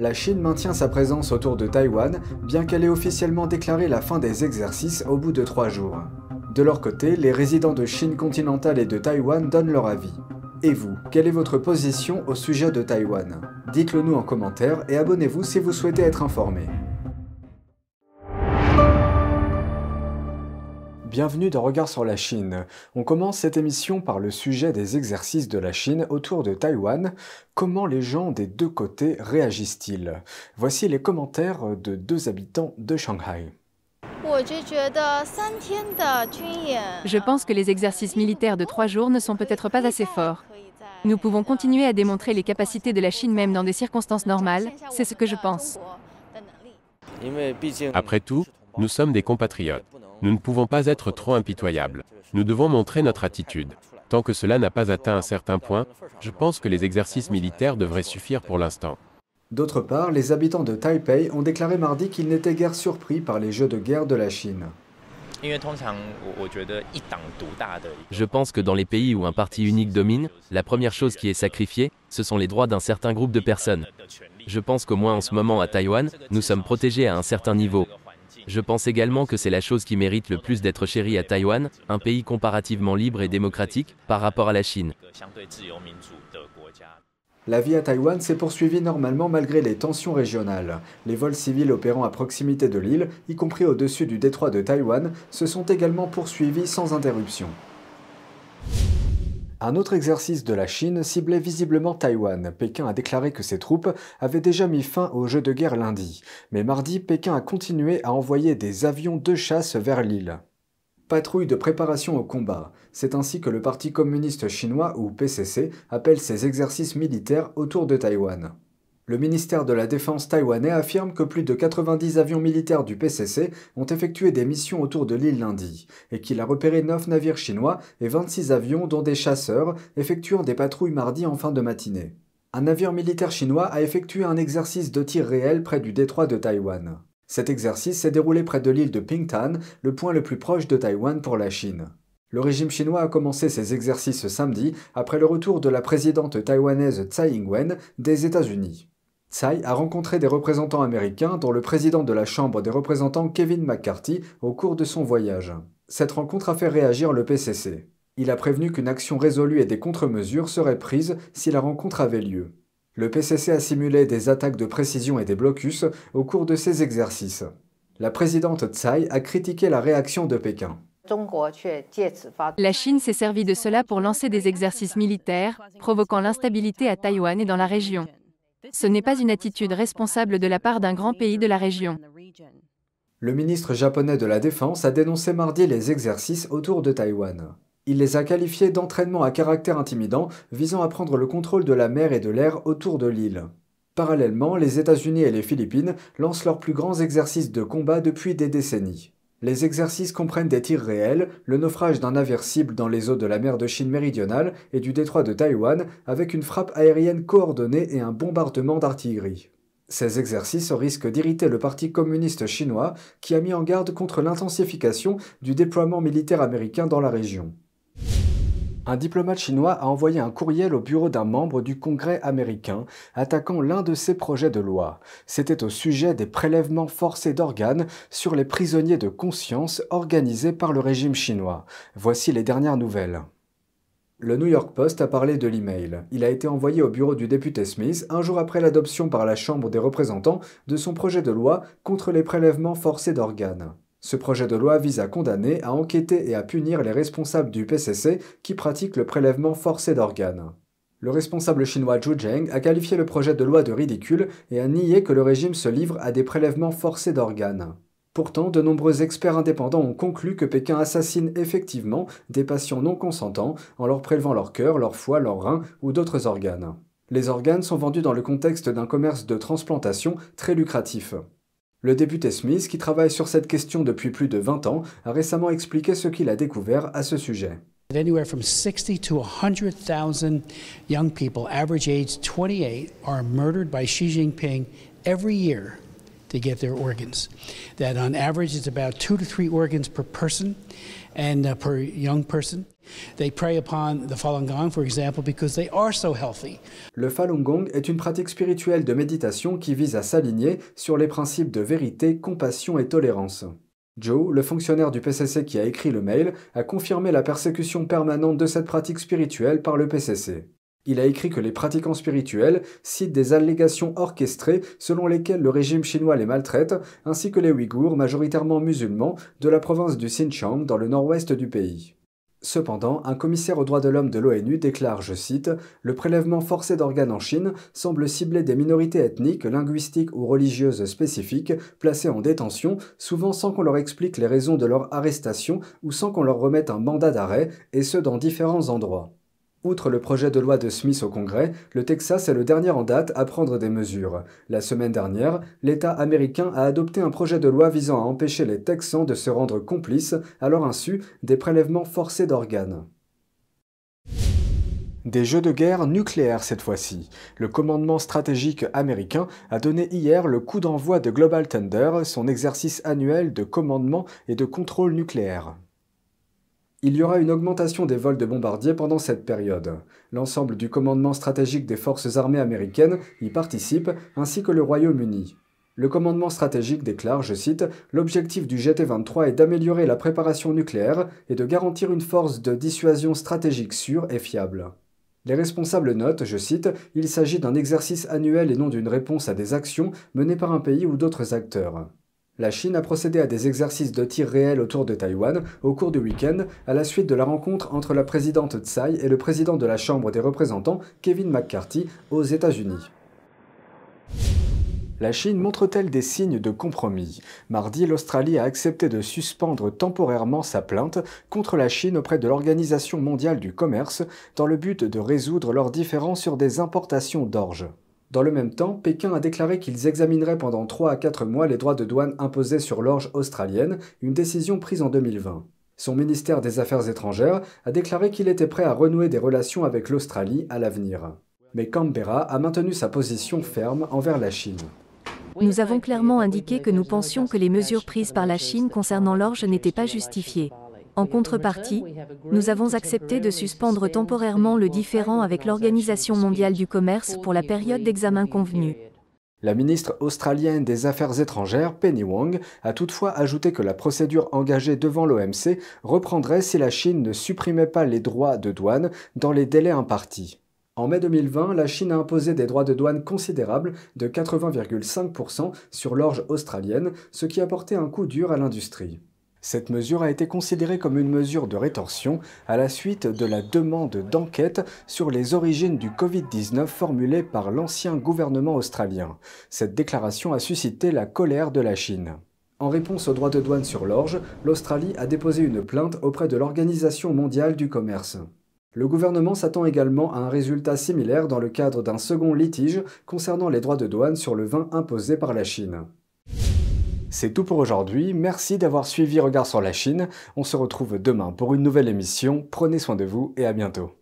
La Chine maintient sa présence autour de Taïwan, bien qu'elle ait officiellement déclaré la fin des exercices au bout de trois jours. De leur côté, les résidents de Chine continentale et de Taïwan donnent leur avis. Et vous, quelle est votre position au sujet de Taïwan? Dites-le nous en commentaire et abonnez-vous si vous souhaitez être informé. Bienvenue dans Regard sur la Chine. On commence cette émission par le sujet des exercices de la Chine autour de Taïwan. Comment les gens des deux côtés réagissent-ils? Voici les commentaires de deux habitants de Shanghai. Je pense que les exercices militaires de trois jours ne sont peut-être pas assez forts. Nous pouvons continuer à démontrer les capacités de la Chine même dans des circonstances normales, c'est ce que je pense. Après tout, nous sommes des compatriotes. Nous ne pouvons pas être trop impitoyables. Nous devons montrer notre attitude. Tant que cela n'a pas atteint un certain point, je pense que les exercices militaires devraient suffire pour l'instant. D'autre part, les habitants de Taipei ont déclaré mardi qu'ils n'étaient guère surpris par les jeux de guerre de la Chine. Je pense que dans les pays où un parti unique domine, la première chose qui est sacrifiée, ce sont les droits d'un certain groupe de personnes. Je pense qu'au moins en ce moment à Taïwan, nous sommes protégés à un certain niveau. Je pense également que c'est la chose qui mérite le plus d'être chérie à Taïwan, un pays comparativement libre et démocratique, par rapport à la Chine. La vie à Taïwan s'est poursuivie normalement malgré les tensions régionales. Les vols civils opérant à proximité de l'île, y compris au-dessus du détroit de Taïwan, se sont également poursuivis sans interruption. Un autre exercice de la Chine ciblait visiblement Taïwan. Pékin a déclaré que ses troupes avaient déjà mis fin au jeu de guerre lundi. Mais mardi, Pékin a continué à envoyer des avions de chasse vers l'île. Patrouille de préparation au combat. C'est ainsi que le Parti communiste chinois, ou PCC, appelle ses exercices militaires autour de Taïwan. Le ministère de la Défense taïwanais affirme que plus de 90 avions militaires du PCC ont effectué des missions autour de l'île lundi, et qu'il a repéré 9 navires chinois et 26 avions dont des chasseurs effectuant des patrouilles mardi en fin de matinée. Un navire militaire chinois a effectué un exercice de tir réel près du détroit de Taïwan. Cet exercice s'est déroulé près de l'île de Pingtan, le point le plus proche de Taïwan pour la Chine. Le régime chinois a commencé ses exercices samedi après le retour de la présidente taïwanaise Tsai Ing-wen des États-Unis. Tsai a rencontré des représentants américains, dont le président de la Chambre des représentants Kevin McCarthy, au cours de son voyage. Cette rencontre a fait réagir le PCC. Il a prévenu qu'une action résolue et des contre-mesures seraient prises si la rencontre avait lieu. Le PCC a simulé des attaques de précision et des blocus au cours de ces exercices. La présidente Tsai a critiqué la réaction de Pékin. La Chine s'est servie de cela pour lancer des exercices militaires, provoquant l'instabilité à Taïwan et dans la région. Ce n'est pas une attitude responsable de la part d'un grand pays de la région. Le ministre japonais de la Défense a dénoncé mardi les exercices autour de Taïwan. Il les a qualifiés d'entraînement à caractère intimidant visant à prendre le contrôle de la mer et de l'air autour de l'île. Parallèlement, les États-Unis et les Philippines lancent leurs plus grands exercices de combat depuis des décennies. Les exercices comprennent des tirs réels, le naufrage d'un navire cible dans les eaux de la mer de Chine méridionale et du détroit de Taïwan avec une frappe aérienne coordonnée et un bombardement d'artillerie. Ces exercices risquent d'irriter le Parti communiste chinois qui a mis en garde contre l'intensification du déploiement militaire américain dans la région un diplomate chinois a envoyé un courriel au bureau d'un membre du Congrès américain attaquant l'un de ses projets de loi. C'était au sujet des prélèvements forcés d'organes sur les prisonniers de conscience organisés par le régime chinois. Voici les dernières nouvelles. Le New York Post a parlé de l'email. Il a été envoyé au bureau du député Smith un jour après l'adoption par la Chambre des représentants de son projet de loi contre les prélèvements forcés d'organes. Ce projet de loi vise à condamner, à enquêter et à punir les responsables du PCC qui pratiquent le prélèvement forcé d'organes. Le responsable chinois Zhu Zheng a qualifié le projet de loi de ridicule et a nié que le régime se livre à des prélèvements forcés d'organes. Pourtant, de nombreux experts indépendants ont conclu que Pékin assassine effectivement des patients non consentants en leur prélevant leur cœur, leur foie, leur rein ou d'autres organes. Les organes sont vendus dans le contexte d'un commerce de transplantation très lucratif. Le député Smith, qui travaille sur cette question depuis plus de 20 ans, a récemment expliqué ce qu'il a découvert à ce sujet. Anywhere from 60 to 100,000 young people, average age 28, are murdered by Xi Jinping every year to get their organs. That on average, it's about two to three organs per person and uh, per young person. They prey upon the Falun Gong, for example, because they are so healthy. Le Falun Gong est une pratique spirituelle de méditation qui vise à s'aligner sur les principes de vérité, compassion et tolérance. Joe, le fonctionnaire du PCC qui a écrit le mail, a confirmé la persécution permanente de cette pratique spirituelle par le PCC. Il a écrit que les pratiquants spirituels citent des allégations orchestrées selon lesquelles le régime chinois les maltraite, ainsi que les Ouïghours, majoritairement musulmans, de la province du Xinjiang dans le nord-ouest du pays. Cependant, un commissaire aux droits de l'homme de l'ONU déclare, je cite, Le prélèvement forcé d'organes en Chine semble cibler des minorités ethniques, linguistiques ou religieuses spécifiques placées en détention, souvent sans qu'on leur explique les raisons de leur arrestation ou sans qu'on leur remette un mandat d'arrêt, et ce dans différents endroits. Outre le projet de loi de Smith au Congrès, le Texas est le dernier en date à prendre des mesures. La semaine dernière, l'État américain a adopté un projet de loi visant à empêcher les Texans de se rendre complices, à leur insu, des prélèvements forcés d'organes. Des jeux de guerre nucléaires cette fois-ci. Le commandement stratégique américain a donné hier le coup d'envoi de Global Thunder, son exercice annuel de commandement et de contrôle nucléaire. Il y aura une augmentation des vols de bombardiers pendant cette période. L'ensemble du commandement stratégique des forces armées américaines y participe, ainsi que le Royaume-Uni. Le commandement stratégique déclare, je cite, L'objectif du GT-23 est d'améliorer la préparation nucléaire et de garantir une force de dissuasion stratégique sûre et fiable. Les responsables notent, je cite, Il s'agit d'un exercice annuel et non d'une réponse à des actions menées par un pays ou d'autres acteurs. La Chine a procédé à des exercices de tir réels autour de Taïwan au cours du week-end à la suite de la rencontre entre la présidente Tsai et le président de la Chambre des représentants, Kevin McCarthy, aux États-Unis. La Chine montre-t-elle des signes de compromis? Mardi, l'Australie a accepté de suspendre temporairement sa plainte contre la Chine auprès de l'Organisation mondiale du commerce dans le but de résoudre leurs différends sur des importations d'orge. Dans le même temps, Pékin a déclaré qu'ils examineraient pendant 3 à 4 mois les droits de douane imposés sur l'orge australienne, une décision prise en 2020. Son ministère des Affaires étrangères a déclaré qu'il était prêt à renouer des relations avec l'Australie à l'avenir. Mais Canberra a maintenu sa position ferme envers la Chine. Nous avons clairement indiqué que nous pensions que les mesures prises par la Chine concernant l'orge n'étaient pas justifiées. En contrepartie, nous avons accepté de suspendre temporairement le différend avec l'Organisation mondiale du commerce pour la période d'examen convenue. La ministre australienne des Affaires étrangères, Penny Wong, a toutefois ajouté que la procédure engagée devant l'OMC reprendrait si la Chine ne supprimait pas les droits de douane dans les délais impartis. En mai 2020, la Chine a imposé des droits de douane considérables de 80,5% sur l'orge australienne, ce qui a porté un coup dur à l'industrie. Cette mesure a été considérée comme une mesure de rétorsion à la suite de la demande d'enquête sur les origines du Covid-19 formulée par l'ancien gouvernement australien. Cette déclaration a suscité la colère de la Chine. En réponse aux droits de douane sur l'orge, l'Australie a déposé une plainte auprès de l'Organisation mondiale du commerce. Le gouvernement s'attend également à un résultat similaire dans le cadre d'un second litige concernant les droits de douane sur le vin imposé par la Chine. C'est tout pour aujourd'hui, merci d'avoir suivi Regard sur la Chine, on se retrouve demain pour une nouvelle émission, prenez soin de vous et à bientôt.